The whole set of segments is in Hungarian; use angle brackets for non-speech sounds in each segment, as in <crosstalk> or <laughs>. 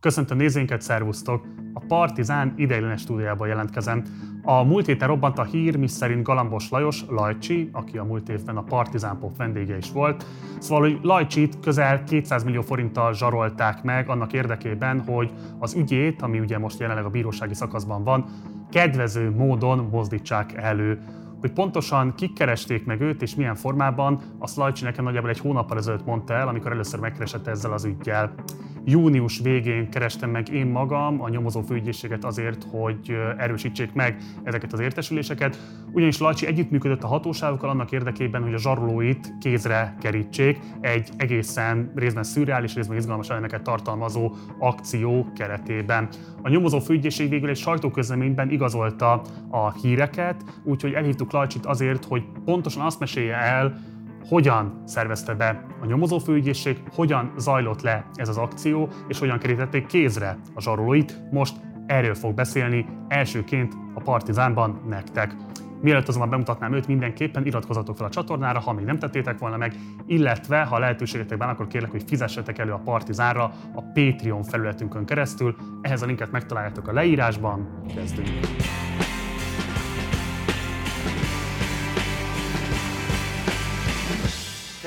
Köszöntöm nézőinket, szervusztok! A Partizán ideiglenes stúdiójában jelentkezem. A múlt héten robbant a hír, miszerint Galambos Lajos, Lajcsi, aki a múlt évben a Partizán Pop vendége is volt, szóval, hogy Lajcsit közel 200 millió forinttal zsarolták meg annak érdekében, hogy az ügyét, ami ugye most jelenleg a bírósági szakaszban van, kedvező módon mozdítsák elő hogy pontosan kik keresték meg őt és milyen formában, azt Lajcsi nekem nagyjából egy hónappal ezelőtt mondta el, amikor először megkeresett ezzel az ügyjel. Június végén kerestem meg én magam a nyomozó főügyészséget azért, hogy erősítsék meg ezeket az értesüléseket, ugyanis Lajcsi együttműködött a hatóságokkal annak érdekében, hogy a zsarolóit kézre kerítsék egy egészen részben szürreális, részben izgalmas elemeket tartalmazó akció keretében. A nyomozó főügyészség végül egy sajtóközleményben igazolta a híreket, úgyhogy elhívtuk Lajcsit azért, hogy pontosan azt mesélje el, hogyan szervezte be a nyomozófőügyészség, hogyan zajlott le ez az akció, és hogyan kerítették kézre a zsarolóit. Most erről fog beszélni elsőként a Partizánban nektek. Mielőtt azonban bemutatnám őt, mindenképpen iratkozzatok fel a csatornára, ha még nem tettétek volna meg, illetve ha lehetőségetek van, akkor kérlek, hogy fizessetek elő a Partizánra a Patreon felületünkön keresztül. Ehhez a linket megtaláljátok a leírásban. Kezdünk!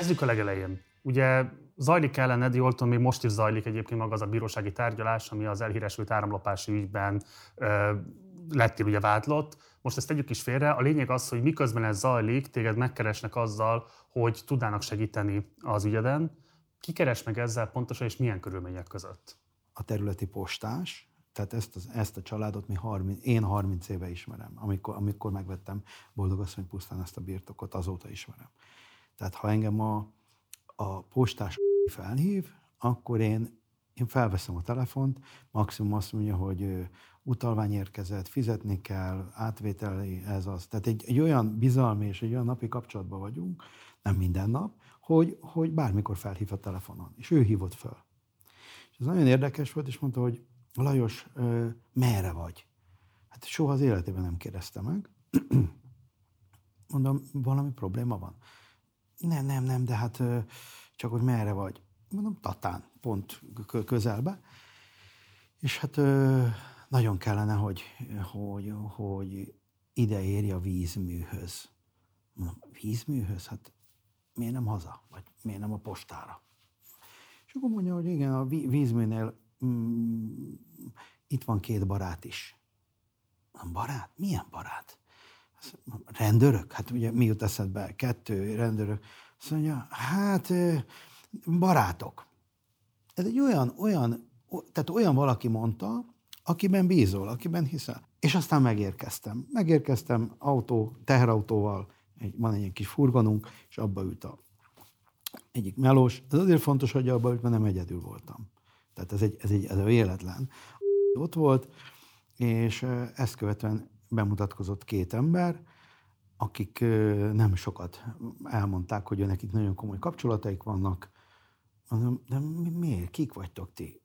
Kezdjük a legelején. Ugye zajlik ellened, jól tudom, még most is zajlik egyébként maga az a bírósági tárgyalás, ami az elhíresült áramlopási ügyben ö, lettél ugye vádlott. Most ezt tegyük is félre. A lényeg az, hogy miközben ez zajlik, téged megkeresnek azzal, hogy tudnának segíteni az ügyeden. Ki keres meg ezzel pontosan, és milyen körülmények között? A területi postás, tehát ezt, az, ezt a családot mi 30, én 30 éve ismerem, amikor, amikor megvettem Boldogasszony pusztán ezt a birtokot, azóta ismerem. Tehát ha engem a, a postás <laughs> felhív, akkor én, én felveszem a telefont, maximum azt mondja, hogy utalvány érkezett, fizetni kell, átvételi ez az. Tehát egy, egy olyan bizalmi és egy olyan napi kapcsolatban vagyunk, nem minden nap, hogy, hogy bármikor felhív a telefonon. És ő hívott föl. És ez nagyon érdekes volt, és mondta, hogy Lajos, merre vagy? Hát soha az életében nem kérdezte meg. <clears throat> Mondom, valami probléma van. Nem, nem, nem, de hát csak hogy merre vagy. Mondom, Tatán, pont közelbe. És hát nagyon kellene, hogy, hogy, hogy ide érje a vízműhöz. Mondom, vízműhöz? Hát miért nem haza? Vagy miért nem a postára? És akkor mondja, hogy igen, a vízműnél mm, itt van két barát is. Barát? Milyen barát? Rendőrök? Hát ugye mi jut eszedbe? Kettő rendőrök. Azt mondja, hát barátok. Ez egy olyan, olyan, tehát olyan valaki mondta, akiben bízol, akiben hiszel. És aztán megérkeztem. Megérkeztem autó, teherautóval, egy, van egy kis furgonunk, és abba ült a egyik melós. Ez azért fontos, hogy abba ült, mert nem egyedül voltam. Tehát ez egy, ez egy, ez a véletlen. Ott volt, és ezt követően bemutatkozott két ember, akik nem sokat elmondták, hogy nekik nagyon komoly kapcsolataik vannak. Mondom, de miért? Kik vagytok ti?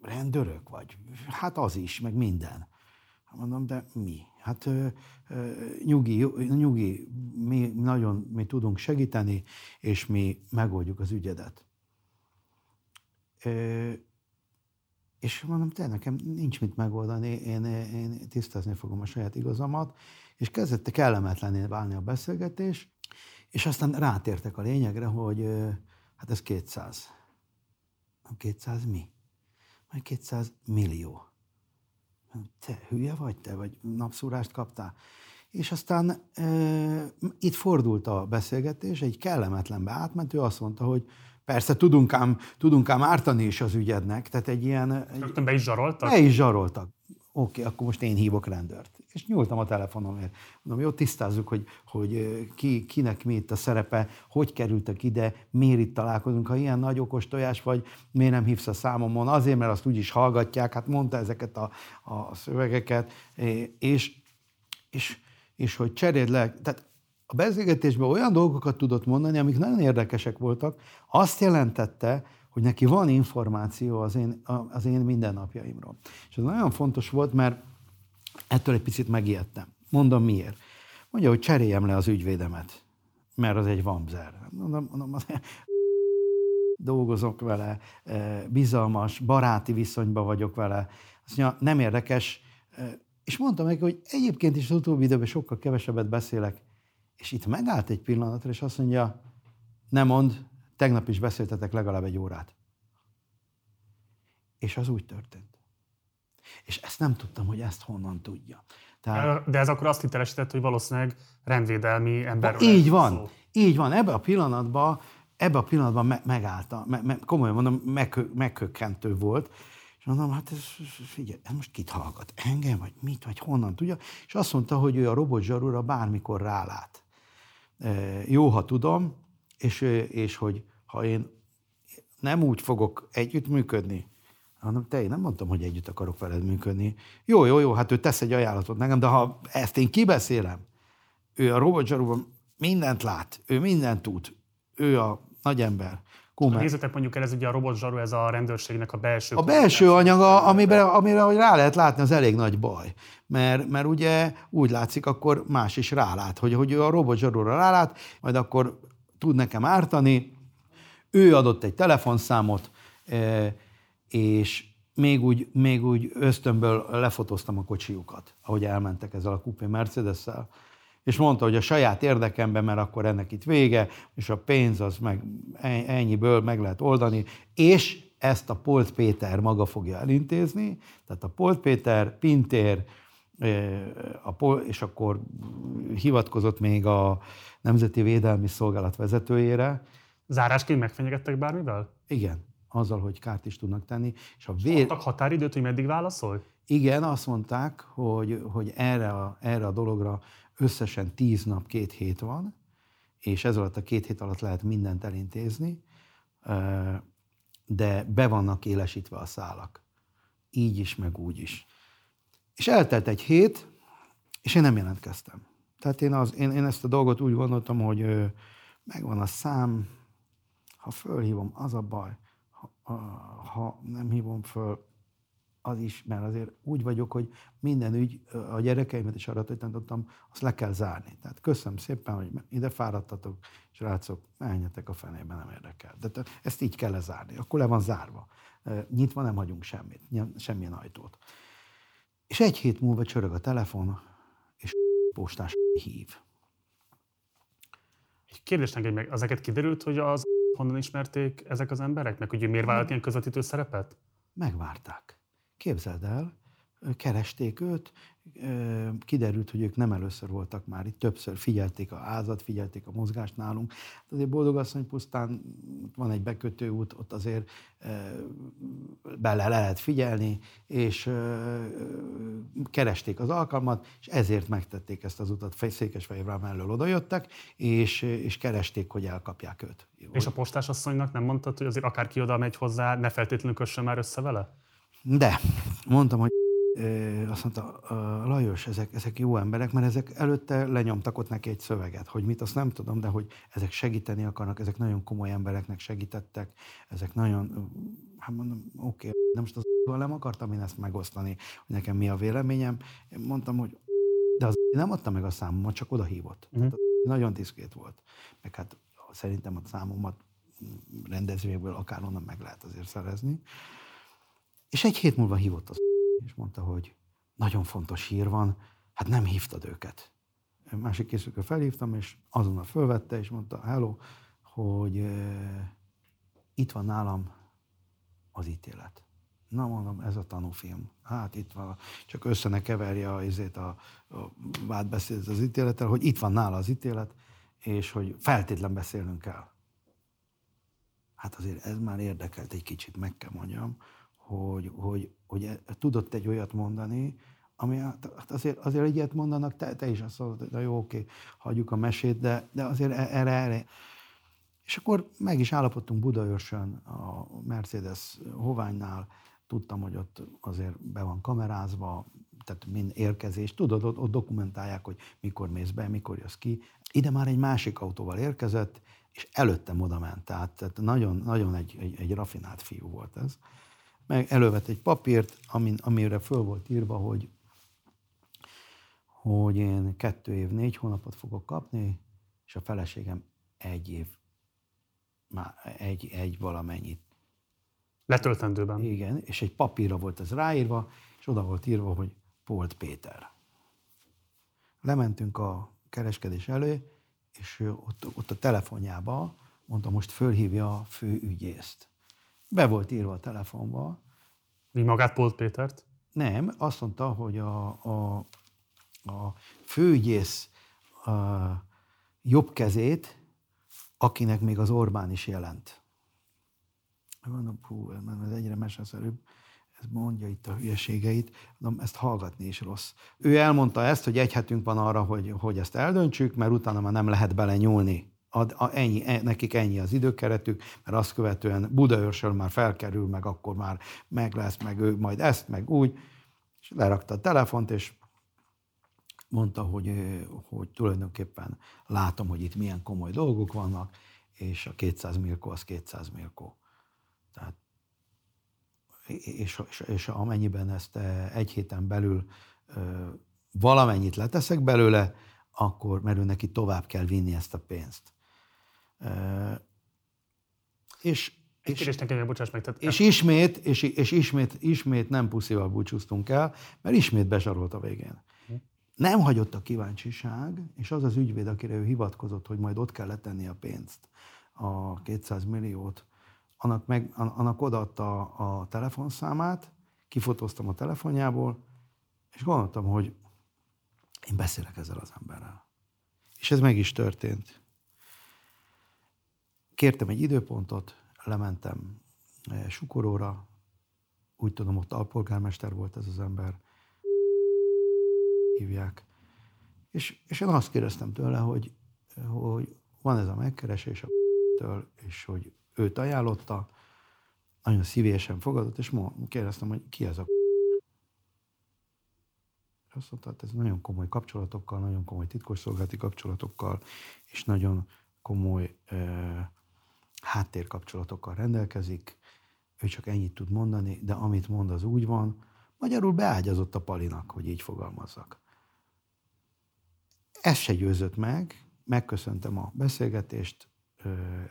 Rendőrök vagy? Hát az is, meg minden. Mondom, de mi? Hát nyugi, nyugi, mi nagyon mi tudunk segíteni, és mi megoldjuk az ügyedet. És mondom, te nekem nincs mit megoldani, én, én tisztázni fogom a saját igazamat, és kezdett kellemetlené válni a beszélgetés, és aztán rátértek a lényegre, hogy hát ez 200. 200 mi? Majd 200 millió. Te hülye vagy te, vagy napszúrást kaptál? És aztán e, itt fordult a beszélgetés, egy kellemetlenbe átment, azt mondta, hogy Persze tudunk ám, tudunk ám ártani is az ügyednek, tehát egy ilyen... Rögtön be is zsaroltak? Be is zsaroltak. Oké, okay, akkor most én hívok rendőrt. És nyúltam a telefonomért. Mondom, jó, tisztázzuk, hogy, hogy ki, kinek mi itt a szerepe, hogy kerültek ide, miért itt találkozunk. Ha ilyen nagy okos tojás vagy, miért nem hívsz a számomon? Azért, mert azt úgyis hallgatják. Hát mondta ezeket a, a szövegeket. És, és, és hogy cseréld le. Tehát a beszélgetésben olyan dolgokat tudott mondani, amik nagyon érdekesek voltak, azt jelentette, hogy neki van információ az én, az én mindennapjaimról. És ez nagyon fontos volt, mert ettől egy picit megijedtem. Mondom miért. Mondja, hogy cseréljem le az ügyvédemet, mert az egy vamzer. Mondom, mondom dolgozok vele, bizalmas, baráti viszonyban vagyok vele. Azt mondja, nem érdekes. És mondtam neki, hogy egyébként is az utóbbi időben sokkal kevesebbet beszélek. És itt megállt egy pillanatra, és azt mondja, nem mond, tegnap is beszéltetek legalább egy órát. És az úgy történt. És ezt nem tudtam, hogy ezt honnan tudja. Tehát, De ez akkor azt hitelesített, hogy valószínűleg rendvédelmi ember. Így van, szó. így van. Ebben a pillanatban, ebbe a pillanatban me- megállta. Me- me- komolyan mondom, meg- megkökkentő volt. És mondom, hát ez, figyelj, ez most kit hallgat? Engem, vagy mit, vagy honnan tudja? És azt mondta, hogy ő a robot zsarúra bármikor rálát. Jó, ha tudom, és, és hogy ha én nem úgy fogok együttműködni, hanem te, én nem mondtam, hogy együtt akarok veled működni. Jó, jó, jó, hát ő tesz egy ajánlatot nekem, de ha ezt én kibeszélem, ő a robotzsarúban mindent lát, ő mindent tud, ő a nagy ember. Kumer. Nézzétek mondjuk el, ez ugye a robotzsaru, ez a rendőrségnek a belső... A belső anyaga, amire, amire hogy rá lehet látni, az elég nagy baj. Mert, mert ugye úgy látszik, akkor más is rálát, hogy, hogy ő a robotzsarúra rálát, majd akkor tud nekem ártani. Ő adott egy telefonszámot, eh, és még úgy, még úgy ösztönből lefotóztam a kocsiukat, ahogy elmentek ezzel a kupé Mercedes-szel, és mondta, hogy a saját érdekemben, mert akkor ennek itt vége, és a pénz az meg ennyiből meg lehet oldani, és ezt a Polt Péter maga fogja elintézni, tehát a Polt Péter, Pintér, a Pol, és akkor hivatkozott még a Nemzeti Védelmi Szolgálat vezetőjére. Zárásként megfenyegettek bármivel? Igen azzal, hogy kárt is tudnak tenni. És a vér... Adtak határidőt, hogy meddig válaszol? Igen, azt mondták, hogy, hogy erre, a, erre a dologra összesen tíz nap, két hét van, és ez alatt a két hét alatt lehet mindent elintézni, de be vannak élesítve a szálak. Így is, meg úgy is. És eltelt egy hét, és én nem jelentkeztem. Tehát én, az, én, én ezt a dolgot úgy gondoltam, hogy megvan a szám, ha fölhívom, az a baj ha nem hívom föl, az is, mert azért úgy vagyok, hogy minden ügy, a gyerekeimet is arra tanítottam, azt le kell zárni. Tehát köszönöm szépen, hogy ide fáradtatok, és rácok, menjetek a fenébe, nem érdekel. De ezt így kell lezárni, akkor le van zárva. Nyitva nem hagyunk semmit, semmilyen ajtót. És egy hét múlva csörög a telefon, és postás hív. Egy neked meg, ezeket kiderült, hogy az honnan ismerték ezek az emberek? Meg hogy miért vállalt ilyen közvetítő szerepet? Megvárták. Képzeld el, keresték őt, kiderült, hogy ők nem először voltak már itt, többször figyelték a házat, figyelték a mozgást nálunk. Hát azért Boldogasszony pusztán van egy bekötő út, ott azért bele lehet figyelni, és keresték az alkalmat, és ezért megtették ezt az utat, Székesfehérvár mellől odajöttek, és, és keresték, hogy elkapják őt. És a postásasszonynak nem mondtad, hogy azért akárki oda megy hozzá, ne feltétlenül kössön már össze vele? De, mondtam, hogy azt mondta, Lajos, ezek, ezek jó emberek, mert ezek előtte lenyomtak ott neki egy szöveget, hogy mit, azt nem tudom, de hogy ezek segíteni akarnak, ezek nagyon komoly embereknek segítettek, ezek nagyon, hát mondom, oké, okay, de most az nem akartam én ezt megosztani, hogy nekem mi a véleményem. Én mondtam, hogy de az nem adta meg a számomat, csak oda hívott. Mm. Tehát nagyon diszkrét volt. Meg hát szerintem a számomat rendezvényekből akárhonnan meg lehet azért szerezni. És egy hét múlva hívott az és mondta, hogy nagyon fontos hír van, hát nem hívtad őket. Másik készülőkön felhívtam, és azonnal fölvette, és mondta, hello, hogy e, itt van nálam az ítélet. Na mondom, ez a tanúfilm. Hát itt van, csak össze ne keverje a, a, a vádbeszédet az ítélettel, hogy itt van nála az ítélet, és hogy feltétlen beszélnünk kell. Hát azért ez már érdekelt egy kicsit, meg kell mondjam, hogy, hogy, hogy e, tudott egy olyat mondani, ami hát, azért, azért egy ilyet mondanak, te, te is azt mondod, hogy jó, oké, hagyjuk a mesét, de, de azért e, erre, erre. És akkor meg is állapodtunk Budaörsön, a Mercedes hoványnál, tudtam, hogy ott azért be van kamerázva, tehát mind érkezés, tudod, ott, ott dokumentálják, hogy mikor mész be, mikor jössz ki. Ide már egy másik autóval érkezett, és előttem oda ment, tehát, tehát nagyon, nagyon egy, egy, egy rafinált fiú volt ez meg elővett egy papírt, amin, amire föl volt írva, hogy, hogy én kettő év, négy hónapot fogok kapni, és a feleségem egy év, már egy, egy valamennyit. Letöltendőben. Igen, és egy papírra volt ez ráírva, és oda volt írva, hogy Polt Péter. Lementünk a kereskedés elő, és ott, ott a telefonjába mondta, most fölhívja a főügyészt. Be volt írva a telefonba. Mi magát Polt Pétert? Nem, azt mondta, hogy a, a, a főügyész a jobb kezét, akinek még az Orbán is jelent. Mondom, hú, ez egyre meseszerűbb, ez mondja itt a hülyeségeit, mondom, ezt hallgatni is rossz. Ő elmondta ezt, hogy egy hetünk van arra, hogy, hogy ezt eldöntsük, mert utána már nem lehet bele nyúlni. Ad, a, ennyi, e, nekik ennyi az időkeretük, mert azt követően Budaörsről már felkerül, meg akkor már meg lesz, meg ő majd ezt, meg úgy. És lerakta a telefont, és mondta, hogy, hogy tulajdonképpen látom, hogy itt milyen komoly dolgok vannak, és a 200 milkó az 200 milkó. Tehát, és, és, és amennyiben ezt egy héten belül valamennyit leteszek belőle, akkor, mert ő neki tovább kell vinni ezt a pénzt. És, és, és, nekem, bocsáss meg, tehát és ismét, és, és ismét, ismét nem puszival búcsúztunk el, mert ismét besarolt a végén. Nem hagyott a kíváncsiság, és az az ügyvéd, akire ő hivatkozott, hogy majd ott kell letenni a pénzt, a 200 milliót, annak, meg, annak odaadta a telefonszámát, kifotóztam a telefonjából, és gondoltam, hogy én beszélek ezzel az emberrel. És ez meg is történt. Kértem egy időpontot, lementem eh, Sukoróra, úgy tudom, ott alpolgármester volt ez az ember, hívják. És, és én azt kérdeztem tőle, hogy, hogy van ez a megkeresés a től, és hogy őt ajánlotta, nagyon szívélyesen fogadott, és kérdeztem, hogy ki ez a azt mondta, hát ez nagyon komoly kapcsolatokkal, nagyon komoly titkosszolgálati kapcsolatokkal, és nagyon komoly eh, háttérkapcsolatokkal rendelkezik. Ő csak ennyit tud mondani, de amit mond, az úgy van. Magyarul beágyazott a palinak, hogy így fogalmazzak. Ez se győzött meg, megköszöntem a beszélgetést,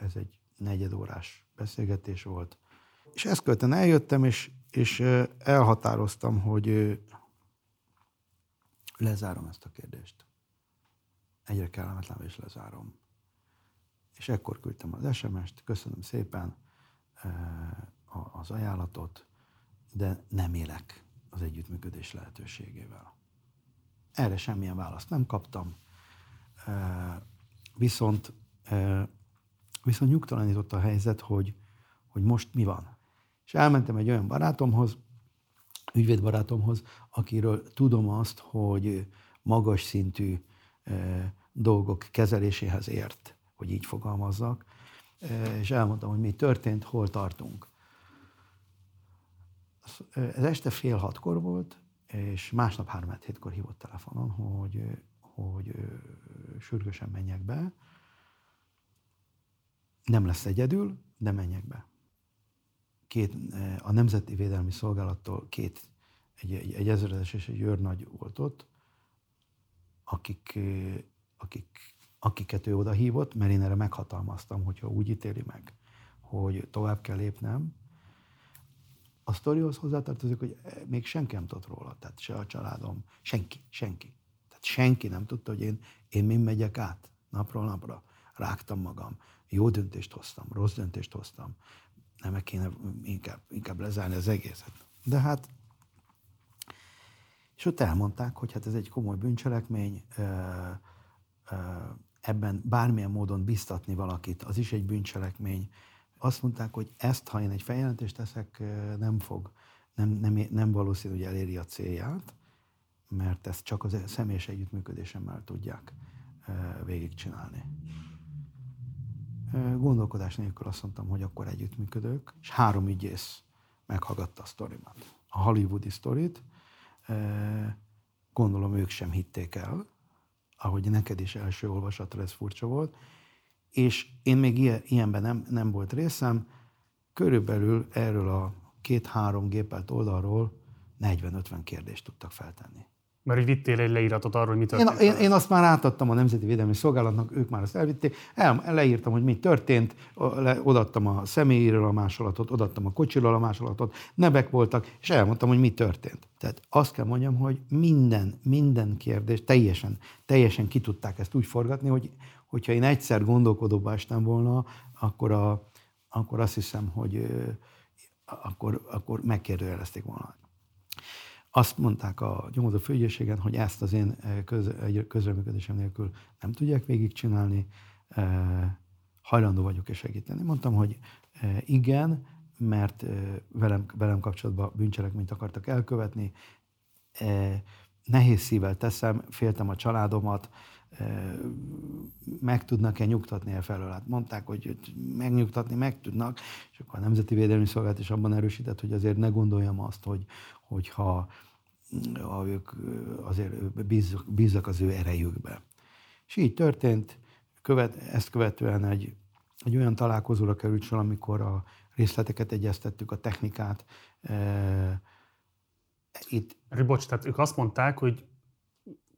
ez egy negyedórás beszélgetés volt. És ezt követően eljöttem, és, és elhatároztam, hogy lezárom ezt a kérdést. Egyre kellemetlen, és lezárom. És ekkor küldtem az SMS-t, köszönöm szépen az ajánlatot, de nem élek az együttműködés lehetőségével. Erre semmilyen választ nem kaptam, viszont, viszont nyugtalanított a helyzet, hogy, hogy most mi van. És elmentem egy olyan barátomhoz, ügyvédbarátomhoz, akiről tudom azt, hogy magas szintű dolgok kezeléséhez ért, hogy így fogalmazzak, és elmondtam, hogy mi történt, hol tartunk. Ez este fél hatkor volt, és másnap három hétkor hívott telefonon, hogy, hogy sürgősen menjek be. Nem lesz egyedül, de menjek be. Két, a Nemzeti Védelmi Szolgálattól két, egy, egy, egy ezredes és egy őrnagy volt ott, akik, akik, akiket ő oda hívott, mert én erre meghatalmaztam, hogyha úgy ítéli meg, hogy tovább kell lépnem, a sztorihoz hozzátartozik, hogy még senki nem tudott róla, tehát se a családom, senki, senki. Tehát senki nem tudta, hogy én, én mind megyek át napról napra. Rágtam magam, jó döntést hoztam, rossz döntést hoztam. Nem kéne inkább, inkább lezárni az egészet. De hát, és ott elmondták, hogy hát ez egy komoly bűncselekmény, ebben bármilyen módon biztatni valakit, az is egy bűncselekmény, azt mondták, hogy ezt, ha én egy feljelentést teszek, nem fog, nem, nem, nem valószínű, hogy eléri a célját, mert ezt csak az személyes együttműködésemmel tudják végigcsinálni. Gondolkodás nélkül azt mondtam, hogy akkor együttműködök, és három ügyész meghallgatta a sztorimat. A hollywoodi sztorit, gondolom ők sem hitték el, ahogy neked is első olvasatra ez furcsa volt, és én még ilyen, ilyenben nem, nem volt részem, körülbelül erről a két-három gépelt oldalról 40-50 kérdést tudtak feltenni. Mert hogy vittél egy leíratot arról, hogy mi történt. Én, én, én azt már átadtam a Nemzeti Védelmi Szolgálatnak, ők már azt elvitték. El, leírtam, hogy mi történt, le, odaadtam a személyéről a másolatot, odaadtam a kocsiról a másolatot, nevek voltak, és elmondtam, hogy mi történt. Tehát azt kell mondjam, hogy minden, minden kérdés teljesen, teljesen ki tudták ezt úgy forgatni, hogy hogyha én egyszer gondolkodóba estem volna, akkor, a, akkor azt hiszem, hogy akkor, akkor megkérdőjelezték volna. Azt mondták a nyomozó főügyészségen, hogy ezt az én köz, közreműködésem nélkül nem tudják végigcsinálni, hajlandó vagyok és segíteni. Mondtam, hogy igen, mert velem, velem kapcsolatban bűncselekményt akartak elkövetni, nehéz szívvel teszem, féltem a családomat, meg tudnak-e nyugtatni e felől? Hát mondták, hogy megnyugtatni meg tudnak, és akkor a Nemzeti Védelmi Szolgálat is abban erősített, hogy azért ne gondoljam azt, hogy, hogyha ha ők azért bízzak, bízzak az ő erejükbe. És így történt, követ, ezt követően egy, egy olyan találkozóra került sor, amikor a részleteket egyeztettük, a technikát. Itt... Bocs, tehát ők azt mondták, hogy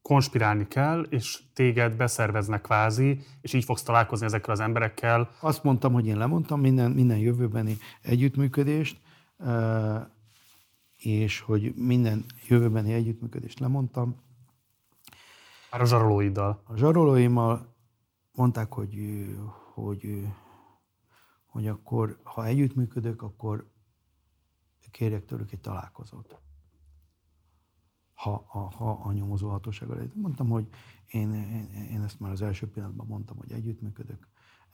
konspirálni kell, és téged beszerveznek kvázi, és így fogsz találkozni ezekkel az emberekkel. Azt mondtam, hogy én lemondtam minden, minden jövőbeni együttműködést, és hogy minden jövőbeni együttműködést lemondtam. Már a zsarolóiddal. A zsarolóimmal mondták, hogy, hogy, hogy akkor, ha együttműködök, akkor kérjek tőlük egy találkozót ha, a, ha a nyomozó hatósággal. Mondtam, hogy én, én, én ezt már az első pillanatban mondtam, hogy együttműködök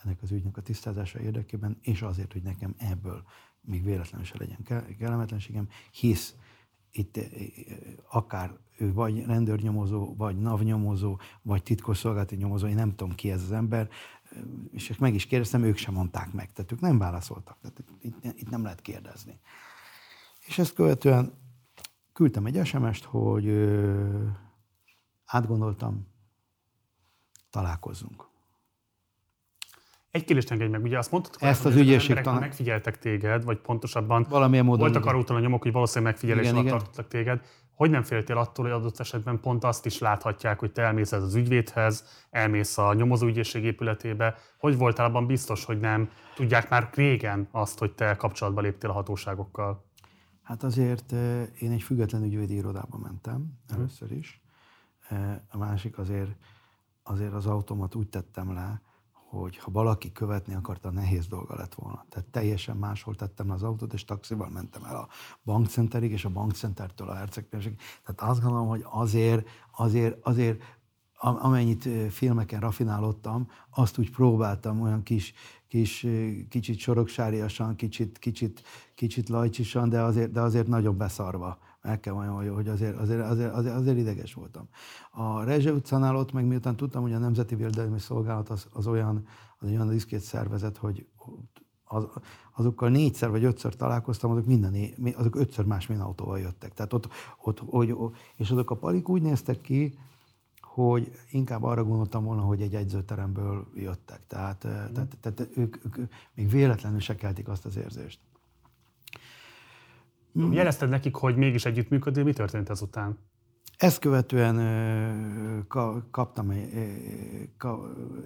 ennek az ügynek a tisztázása érdekében, és azért, hogy nekem ebből még véletlenül se legyen kellemetlenségem, hisz itt eh, akár ő vagy rendőrnyomozó, vagy navnyomozó, vagy titkosszolgálati nyomozó, én nem tudom ki ez az ember, és meg is kérdeztem, ők sem mondták meg, tehát ők nem válaszoltak, tehát itt, itt nem lehet kérdezni. És ezt követően küldtem egy SMS-t, hogy ö, átgondoltam, találkozzunk. Egy kérdést engedj meg, ugye azt mondtad, Ezt az ügyészség az tanár... megfigyeltek téged, vagy pontosabban Valamilyen módon voltak arra utal a nyomok, hogy valószínűleg megfigyelés igen, alatt tartottak téged. Hogy nem féltél attól, hogy adott esetben pont azt is láthatják, hogy te elmész az ügyvédhez, elmész a nyomozóügyészség épületébe. Hogy voltál abban biztos, hogy nem tudják már régen azt, hogy te kapcsolatba léptél a hatóságokkal? Hát azért én egy független ügyvédi irodába mentem először is. A másik azért, azért az automat úgy tettem le, hogy ha valaki követni akarta, nehéz dolga lett volna. Tehát teljesen máshol tettem az autót, és taxival mentem el a bankcenterig, és a bankcentertől a hercegtérségig. Tehát azt gondolom, hogy azért, azért, azért amennyit filmeken rafinálottam, azt úgy próbáltam olyan kis, kis kicsit soroksáriasan, kicsit, kicsit, kicsit lajcsisan, de azért, de azért nagyon beszarva. Meg kell mondjam, hogy azért, azért, azért, azért, azért ideges voltam. A Rezse utcánál ott meg miután tudtam, hogy a Nemzeti Védelmi Szolgálat az, az olyan, az olyan diszkét szervezet, hogy az, azokkal négyszer vagy ötször találkoztam, azok minden, azok ötször másmilyen autóval jöttek. Tehát ott, ott, hogy, és azok a palik úgy néztek ki, hogy inkább arra gondoltam volna, hogy egy egyzőteremből jöttek. Tehát, mm. tehát, tehát ők, ők, ők még véletlenül se keltik azt az érzést. Mm. Jelezted nekik, hogy mégis együttműködő, mi történt ezután? Ezt követően kaptam,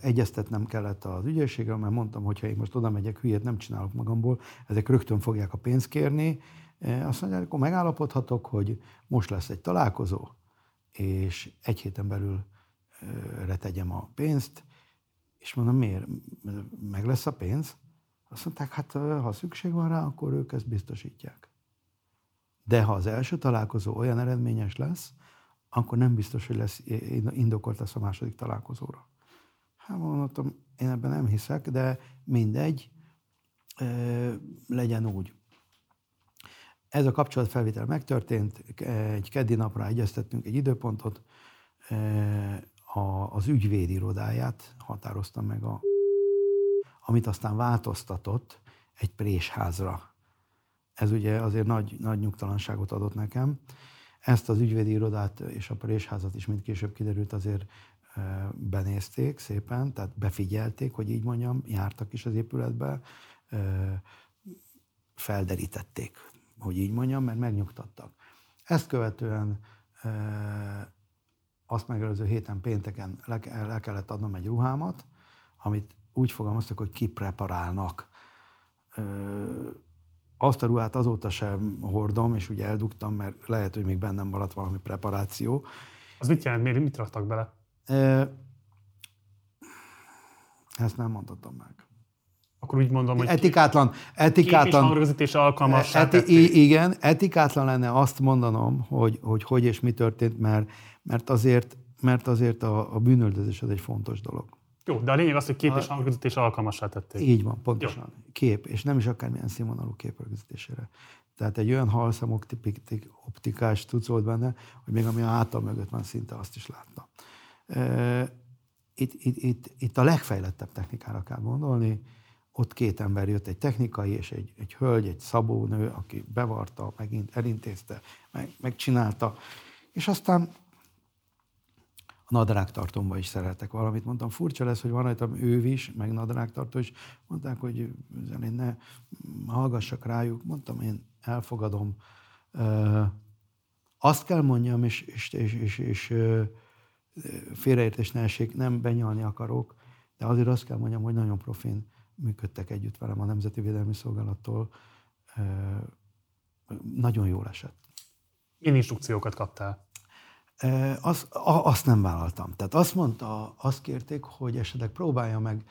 egyeztetnem kellett az ügyészséggel, mert mondtam, hogy ha én most oda megyek, hülyét nem csinálok magamból, ezek rögtön fogják a pénzt kérni. Azt mondják, akkor megállapodhatok, hogy most lesz egy találkozó, és egy héten belül retegyem a pénzt, és mondom, miért? Meg lesz a pénz? Azt mondták, hát ha szükség van rá, akkor ők ezt biztosítják. De ha az első találkozó olyan eredményes lesz, akkor nem biztos, hogy lesz, indokolt lesz a második találkozóra. Hát mondtam, én ebben nem hiszek, de mindegy, legyen úgy. Ez a kapcsolatfelvétel megtörtént, egy keddi napra egyeztettünk egy időpontot, az ügyvéd irodáját határoztam meg, a, amit aztán változtatott egy présházra. Ez ugye azért nagy, nagy nyugtalanságot adott nekem. Ezt az ügyvédi irodát és a présházat is, mint később kiderült, azért benézték szépen, tehát befigyelték, hogy így mondjam, jártak is az épületbe, felderítették hogy így mondjam, mert megnyugtattak. Ezt követően azt megelőző héten pénteken le, le kellett adnom egy ruhámat, amit úgy fogalmaztak, hogy kipreparálnak. Azt a ruhát azóta sem hordom, és ugye eldugtam, mert lehet, hogy még bennem maradt valami preparáció. Az mit jelent? Miért, mit raktak bele? Ezt nem mondhatom meg. Akkor úgy mondom, hogy etikátlan, etikátlan, és alkalmas. Eti, igen, etikátlan lenne azt mondanom, hogy, hogy hogy és mi történt, mert, mert azért, mert azért a, a bűnöldözés az egy fontos dolog. Jó, de a lényeg az, hogy kép és hangrögzítés alkalmassá tették. Így van, pontosan. Jó. Kép, és nem is akármilyen színvonalú képrögzítésére. Tehát egy olyan halszem optikás tudsz volt benne, hogy még ami a hátam mögött van, szinte azt is látta. Itt, itt, itt, itt a legfejlettebb technikára kell gondolni. Ott két ember jött, egy technikai és egy, egy hölgy, egy szabónő, aki bevarta, megint elintézte, meg, megcsinálta. És aztán nadrágtartomba is szeretek valamit. Mondtam, furcsa lesz, hogy van rajtam ő is, meg nadrágtartó is. Mondták, hogy én ne hallgassak rájuk. Mondtam, én elfogadom. Azt kell mondjam, és, és, és, és, és félreértés ne essék, nem benyalni akarok, de azért azt kell mondjam, hogy nagyon profin működtek együtt velem a Nemzeti Védelmi Szolgálattól. Nagyon jól esett. Milyen instrukciókat kaptál? Az, azt nem vállaltam. Tehát azt mondta, azt kérték, hogy esetleg próbálja meg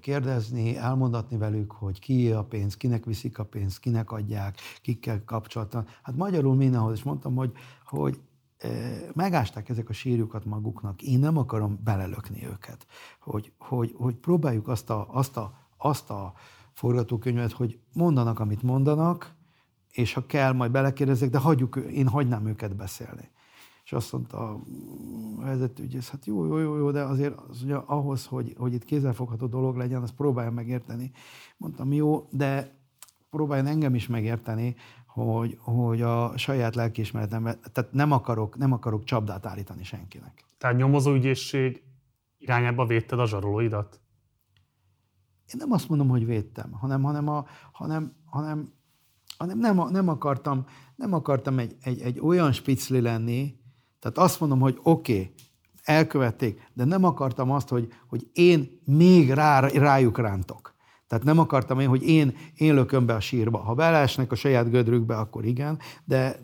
kérdezni, elmondatni velük, hogy ki a pénz, kinek viszik a pénzt, kinek adják, kikkel kapcsolatban. Hát magyarul mindenhoz, és mondtam, hogy, hogy megásták ezek a sírjukat maguknak, én nem akarom belelökni őket. Hogy, hogy, hogy próbáljuk azt a, azt, a, azt a forgatókönyvet, hogy mondanak, amit mondanak, és ha kell, majd belekérdezek, de hagyjuk, én hagynám őket beszélni. És azt mondta a vezetőgyész, hát jó, jó, jó, jó, de azért az, ugye, ahhoz, hogy, hogy itt kézzelfogható dolog legyen, azt próbálja megérteni. Mondtam, jó, de próbáljon engem is megérteni, hogy, hogy a saját lelkiismeretemben, tehát nem akarok, nem akarok csapdát állítani senkinek. Tehát nyomozóügyészség irányába védted a zsarolóidat? Én nem azt mondom, hogy védtem, hanem, hanem, a, hanem, hanem, hanem nem, nem akartam, nem akartam egy, egy, egy olyan spicli lenni, tehát azt mondom, hogy oké, okay, elkövették, de nem akartam azt, hogy, hogy én még rá, rájuk rántok. Tehát nem akartam én, hogy én, én lököm be a sírba. Ha beleesnek a saját gödrükbe, akkor igen, de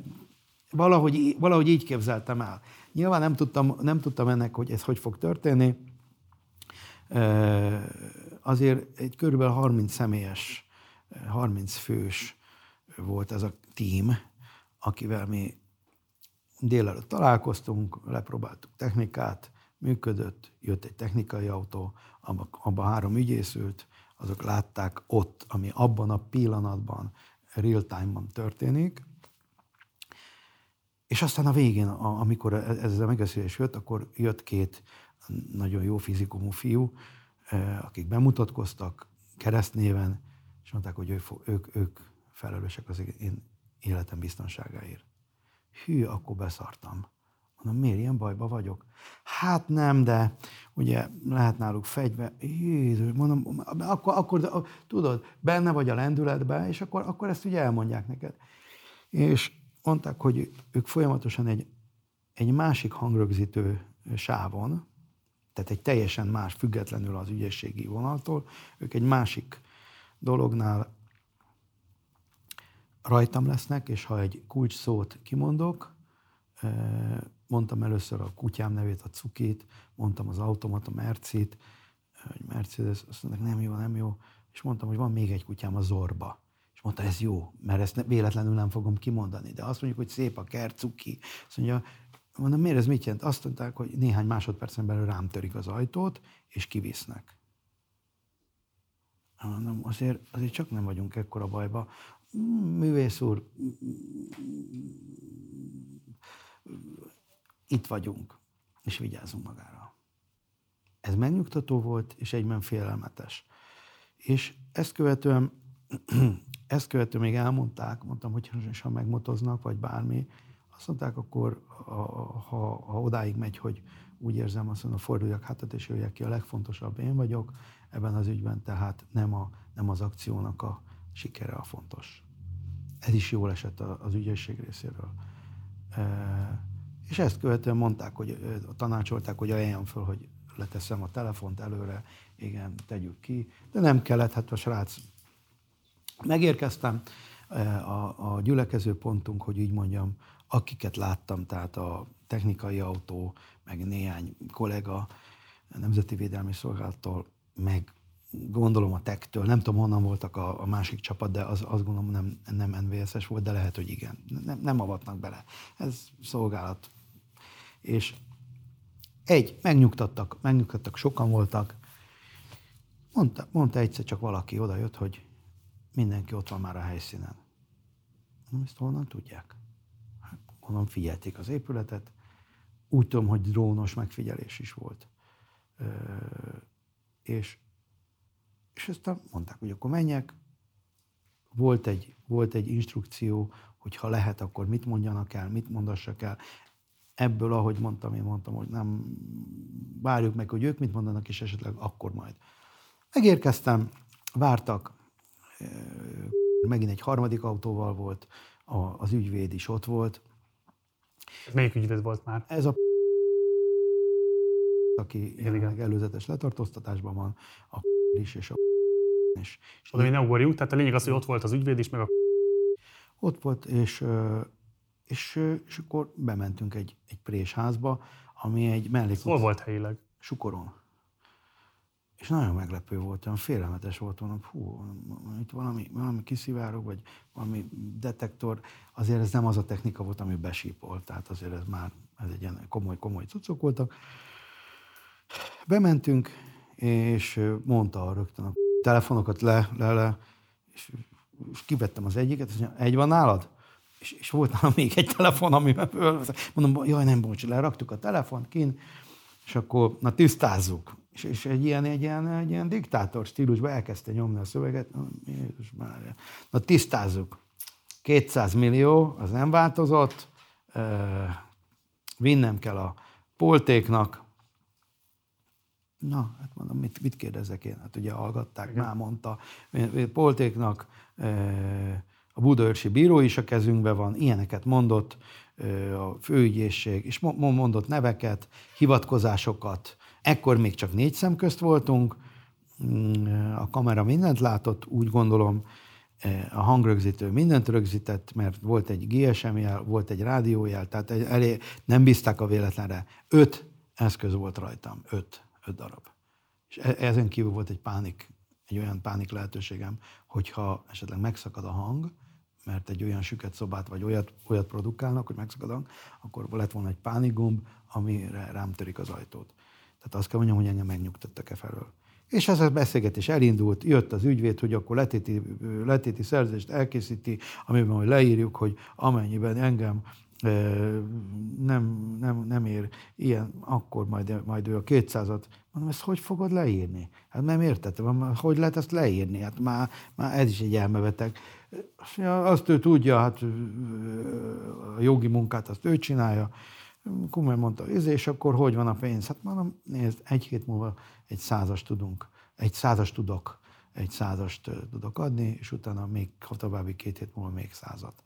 valahogy, valahogy így képzeltem el. Nyilván nem tudtam, nem tudtam ennek, hogy ez hogy fog történni. Azért egy körülbelül 30 személyes, 30 fős volt ez a tím, akivel mi délelőtt találkoztunk, lepróbáltuk technikát, működött, jött egy technikai autó, abban abba három ügyész azok látták ott, ami abban a pillanatban real time-ban történik, és aztán a végén, amikor e-, ez a megbeszélés jött, akkor jött két nagyon jó fizikumú fiú, akik bemutatkoztak keresztnéven, és mondták, hogy ők, ők, ők felelősek az én életem biztonságáért. Hű, akkor beszartam. Mondom, miért ilyen bajba vagyok? Hát nem, de ugye lehet náluk fegyve. Jézus, mondom, akkor, akkor tudod, benne vagy a lendületben, és akkor, akkor ezt ugye elmondják neked. És mondták, hogy ők folyamatosan egy, egy másik hangrögzítő sávon, tehát egy teljesen más, függetlenül az ügyességi vonaltól, ők egy másik dolognál rajtam lesznek, és ha egy kulcs szót kimondok, mondtam először a kutyám nevét, a cukit, mondtam az automat, a Mercit, hogy Mercedes, azt mondták, nem jó, nem jó, és mondtam, hogy van még egy kutyám, a Zorba. És mondta, ez jó, mert ezt véletlenül nem fogom kimondani. De azt mondjuk, hogy szép a kert, cuki. Azt mondja, mondom, miért ez mit jelent? Azt mondták, hogy néhány másodpercen belül rám törik az ajtót, és kivisznek. Mondom, azért, azért csak nem vagyunk ekkora bajba. Művész úr, itt vagyunk, és vigyázzunk magára. Ez megnyugtató volt, és egyben félelmetes. És ezt követően, <clears throat> ezt követően még elmondták, mondtam, hogy ha megmotoznak, vagy bármi, azt mondták, akkor ha, ha, odáig megy, hogy úgy érzem, azt mondom, forduljak hátat, és jöjjek ki, a legfontosabb én vagyok ebben az ügyben, tehát nem, a, nem az akciónak a sikere a fontos. Ez is jól esett az ügyesség részéről És ezt követően mondták, hogy tanácsolták, hogy ajánljam föl, hogy leteszem a telefont előre, igen, tegyük ki. De nem kellett, hát a srác megérkeztem, a, a gyülekező pontunk, hogy így mondjam, akiket láttam, tehát a technikai autó, meg néhány kollega a Nemzeti Védelmi Szolgálattól, meg gondolom a tektől, nem tudom honnan voltak a, a másik csapat, de az, azt gondolom nem, nem NVSS volt, de lehet, hogy igen. Nem, nem avatnak bele. Ez szolgálat. És egy, megnyugtattak, megnyugtattak, sokan voltak. Mondta, mondta egyszer csak valaki oda jött, hogy mindenki ott van már a helyszínen. Nem ezt honnan tudják? Honnan figyelték az épületet. Úgy tudom, hogy drónos megfigyelés is volt. Ö, és, és aztán mondták, hogy akkor menjek. Volt egy, volt egy instrukció, hogy ha lehet, akkor mit mondjanak el, mit mondassak el. Ebből, ahogy mondtam, én mondtam, hogy nem várjuk meg, hogy ők mit mondanak, és esetleg akkor majd. Megérkeztem, vártak, megint egy harmadik autóval volt, az ügyvéd is ott volt. Melyik ügyvéd volt már? Ez a aki igen, igen. előzetes letartóztatásban van, a is, és a és, és Oda mi nem ugorjunk, tehát a lényeg az, hogy ott volt az ügyvéd is, meg a Ott volt, és, és, és akkor bementünk egy, egy présházba, ami egy mellék... Hol volt helyileg? Sukoron. És nagyon meglepő volt, olyan félelmetes volt, mondom, hú, itt valami, valami kiszivárog, vagy valami detektor, azért ez nem az a technika volt, ami besípolt, tehát azért ez már, ez egy ilyen komoly, komoly cuccok voltak. Bementünk, és mondta rögtön a telefonokat le, le, le, és, és kivettem az egyiket, és mondja, egy van nálad? És, és volt nálam még egy telefon, amiben mondom, jaj, nem bocs, leraktuk a telefont kin, és akkor, na tisztázzuk. És, és egy, ilyen, egy, ilyen, egy ilyen diktátor stílusban elkezdte nyomni a szöveget. Jézus már. Na tisztázzuk. 200 millió, az nem változott. Vinnem kell a poltéknak. Na, hát mondom, mit, mit kérdezek én? Hát ugye hallgatták, már mondta. Poltéknak a Budaörsi Bíró is a kezünkben van, ilyeneket mondott a főügyészség, és mondott neveket, hivatkozásokat, Ekkor még csak négy szem közt voltunk, mm, a kamera mindent látott, úgy gondolom, e, a hangrögzítő mindent rögzített, mert volt egy GSM jel, volt egy rádiójel, tehát elé, nem bízták a véletlenre. Öt eszköz volt rajtam, öt, öt darab. És e, ezen kívül volt egy pánik, egy olyan pánik lehetőségem, hogyha esetleg megszakad a hang, mert egy olyan süket szobát, vagy olyat, olyat produkálnak, hogy megszakad a hang, akkor lett volna egy pánikgomb, amire rám törik az ajtót. Tehát azt kell mondjam, hogy engem megnyugtattak e felől. És ez a beszélgetés elindult, jött az ügyvéd, hogy akkor letéti, letéti szerzést elkészíti, amiben hogy leírjuk, hogy amennyiben engem nem, nem, nem ér ilyen, akkor majd, majd ő a 200-at. Mondom, ezt hogy fogod leírni? Hát nem értettem, hogy lehet ezt leírni? Hát már, már ez is egy elmebeteg. Azt ő tudja, hát a jogi munkát azt ő csinálja, Kummer mondta, és akkor hogy van a pénz? Hát mondom, nézd, egy hét múlva egy százas tudunk, egy százas tudok, egy százast tudok adni, és utána még további két hét múlva még százat.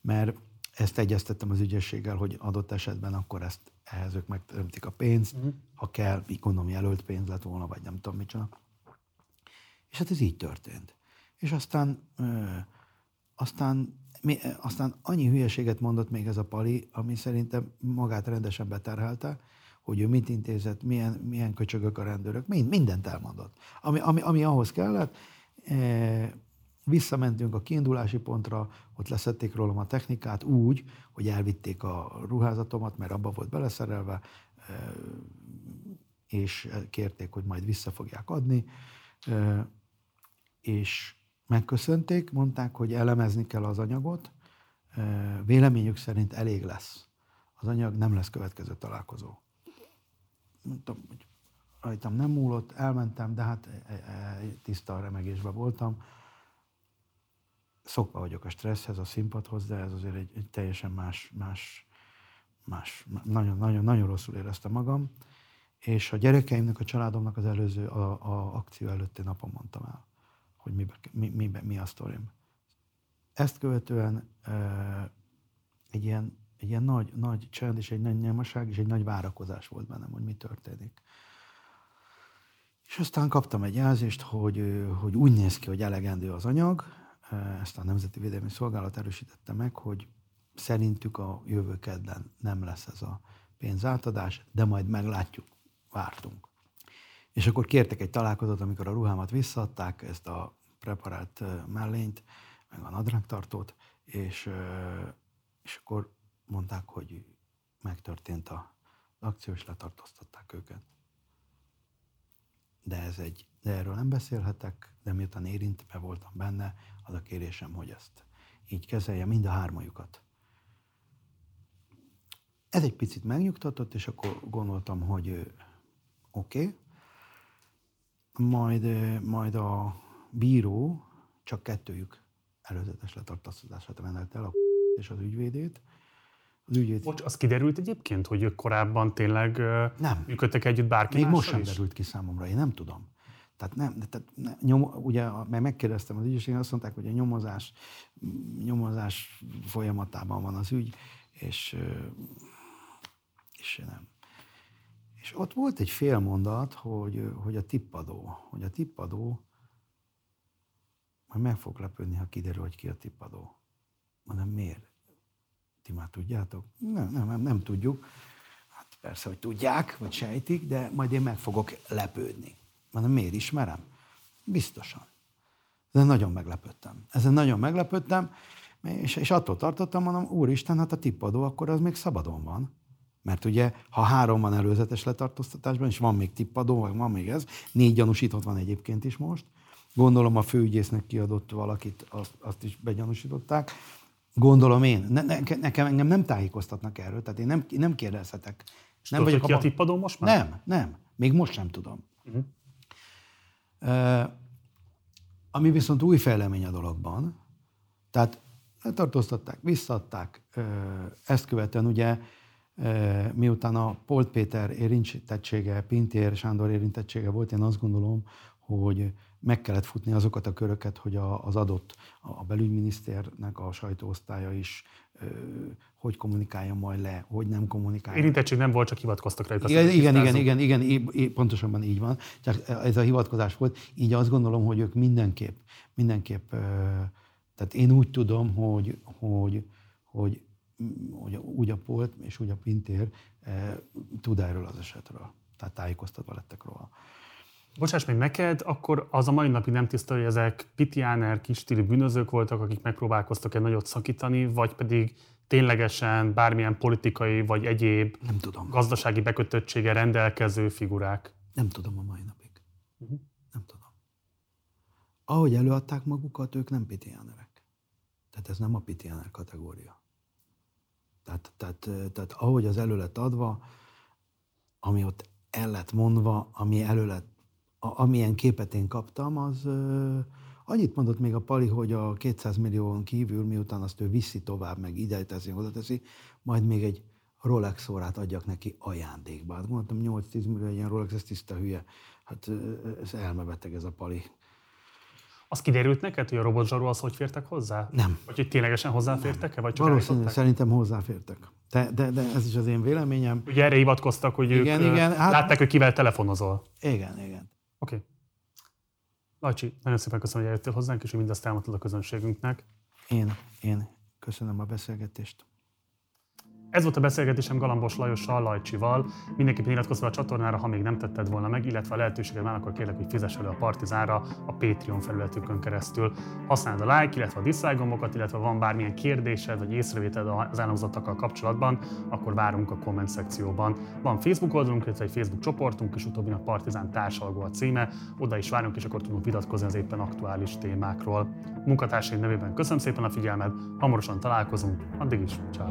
Mert ezt egyeztettem az ügyességgel, hogy adott esetben akkor ezt ehhez ők megteremtik a pénzt, uh-huh. ha kell, így gondolom jelölt pénz lett volna, vagy nem tudom micsoda. És hát ez így történt. És aztán, ö, aztán mi, aztán annyi hülyeséget mondott még ez a Pali, ami szerintem magát rendesen beterhelte, hogy ő mit intézett, milyen, milyen köcsögök a rendőrök, mind, mindent elmondott. Ami, ami, ami ahhoz kellett, e, visszamentünk a kiindulási pontra, ott leszették rólam a technikát úgy, hogy elvitték a ruházatomat, mert abba volt beleszerelve, e, és kérték, hogy majd vissza fogják adni, e, és megköszönték, mondták, hogy elemezni kell az anyagot, véleményük szerint elég lesz. Az anyag nem lesz következő találkozó. Mondtam, hogy rajtam nem múlott, elmentem, de hát e, e, e, tiszta remegésben voltam. Szokva vagyok a stresszhez, a színpadhoz, de ez azért egy, egy teljesen más, más, más, nagyon, nagyon, nagyon rosszul éreztem magam. És a gyerekeimnek, a családomnak az előző, a, a akció előtti napon mondtam el hogy mi, mi, mi, mi a sztorim. Ezt követően egy ilyen, egy ilyen nagy, nagy csend és egy nagy nyelmaság és egy nagy várakozás volt bennem, hogy mi történik. És aztán kaptam egy jelzést, hogy, hogy úgy néz ki, hogy elegendő az anyag, ezt a Nemzeti Védelmi Szolgálat erősítette meg, hogy szerintük a jövő kedden nem lesz ez a pénzátadás, de majd meglátjuk, vártunk. És akkor kértek egy találkozót, amikor a ruhámat visszaadták, ezt a preparált mellényt, meg a nadrágtartót, és, és akkor mondták, hogy megtörtént a akció, és letartóztatták őket. De, ez egy, de erről nem beszélhetek, de miután érintve voltam benne, az a kérésem, hogy ezt így kezelje mind a hármajukat. Ez egy picit megnyugtatott, és akkor gondoltam, hogy oké. Okay. Majd, majd a bíró csak kettőjük előzetes letartóztatását rendelt el, a <laughs> és az ügyvédét. Az ügyvéd... Bocs, az kiderült egyébként, hogy ők korábban tényleg nem. működtek együtt bárki Még most sem is? derült ki számomra, én nem tudom. Tehát nem, tehát nem, nyom, ugye, mert megkérdeztem az ügyészségen, azt mondták, hogy a nyomozás, nyomozás folyamatában van az ügy, és, és nem. És ott volt egy fél mondat, hogy, hogy a tippadó, hogy a tippadó majd meg fog lepődni, ha kiderül, hogy ki a tippadó. Mondom, miért? Ti már tudjátok? Nem, nem, nem, nem tudjuk. Hát persze, hogy tudják, vagy sejtik, de majd én meg fogok lepődni. Mondom, miért ismerem? Biztosan. Ezen nagyon meglepődtem. Ezen nagyon meglepődtem, és, és attól tartottam, mondom, úristen, hát a tippadó akkor az még szabadon van. Mert ugye, ha három van előzetes letartóztatásban, és van még tippadó, vagy van még ez, négy gyanúsított van egyébként is most, Gondolom a főügyésznek kiadott valakit, azt, azt is begyanúsították. Gondolom én. Ne, ne, nekem engem nem tájékoztatnak erről, tehát én nem, nem kérdezhetek. És nem vagyok ki a tippadó most már? Nem, nem. Még most sem tudom. Uh-huh. Uh, ami viszont új fejlemény a dologban, tehát letartóztatták, visszadták, uh, ezt követően ugye miután a Polt Péter érintettsége, Pintér Sándor érintettsége volt, én azt gondolom, hogy meg kellett futni azokat a köröket, hogy a, az adott, a belügyminiszternek a sajtóosztálya is ö, hogy kommunikálja majd le, hogy nem kommunikálja. Érintettség nem volt, csak hivatkoztak rá. Igen, igen, igen, igen, igen, igen, pontosan így van. Csak ez a hivatkozás volt. Így azt gondolom, hogy ők mindenképp, mindenképp, ö, tehát én úgy tudom, hogy, hogy, hogy úgy a Polt és úgy a Pintér ö, tud erről az esetről. Tehát tájékoztatva lettek róla. Bocsáss meg neked, akkor az a mai napig nem tiszta, hogy ezek pitiáner, kis stílű bűnözők voltak, akik megpróbálkoztak egy nagyot szakítani, vagy pedig ténylegesen bármilyen politikai vagy egyéb nem tudom. gazdasági bekötöttsége rendelkező figurák? Nem tudom a mai napig. Uh-huh. Nem tudom. Ahogy előadták magukat, ők nem pitiánerek. Tehát ez nem a pitiáner kategória. Tehát, tehát, tehát ahogy az elő lett adva, ami ott el lett mondva, ami elő lett a, amilyen képet én kaptam, az ö, annyit mondott még a Pali, hogy a 200 millión kívül, miután azt ő viszi tovább, meg ide teszi, oda teszi, majd még egy Rolex órát adjak neki ajándékba. Hát mondtam, 8-10 millió ilyen Rolex, ez tiszta hülye. Hát ez elmebeteg ez a Pali. Az kiderült neked, hogy a robotzsaró az hogy fértek hozzá? Nem. Vagy hogy ténylegesen hozzáfértek-e? Vagy csak Valószínűleg szerintem hozzáfértek. De, de, de, ez is az én véleményem. Ugye erre hivatkoztak, hogy igen, ők igen, hát, látták, hogy kivel telefonozol. Igen, igen. Oké. Okay. Lajcsi, nagyon szépen köszönöm, hogy eljöttél hozzánk, és hogy mindezt elmondtad a közönségünknek. Én, én köszönöm a beszélgetést. Ez volt a beszélgetésem Galambos Lajossal, Lajcsival. Mindenképpen iratkozz fel a csatornára, ha még nem tetted volna meg, illetve a lehetőséged van, akkor kérlek, hogy fizess elő a Partizánra a Patreon felületükön keresztül. Használd a like, illetve a dislike gombokat, illetve van bármilyen kérdésed vagy észrevételed az elhangzottakkal kapcsolatban, akkor várunk a komment szekcióban. Van Facebook oldalunk, illetve egy Facebook csoportunk, és utóbbinak Partizán társalgó a címe. Oda is várunk, és akkor tudunk vitatkozni az éppen aktuális témákról. Munkatársaim nevében köszönöm szépen a figyelmet, hamarosan találkozunk, addig is, ciao.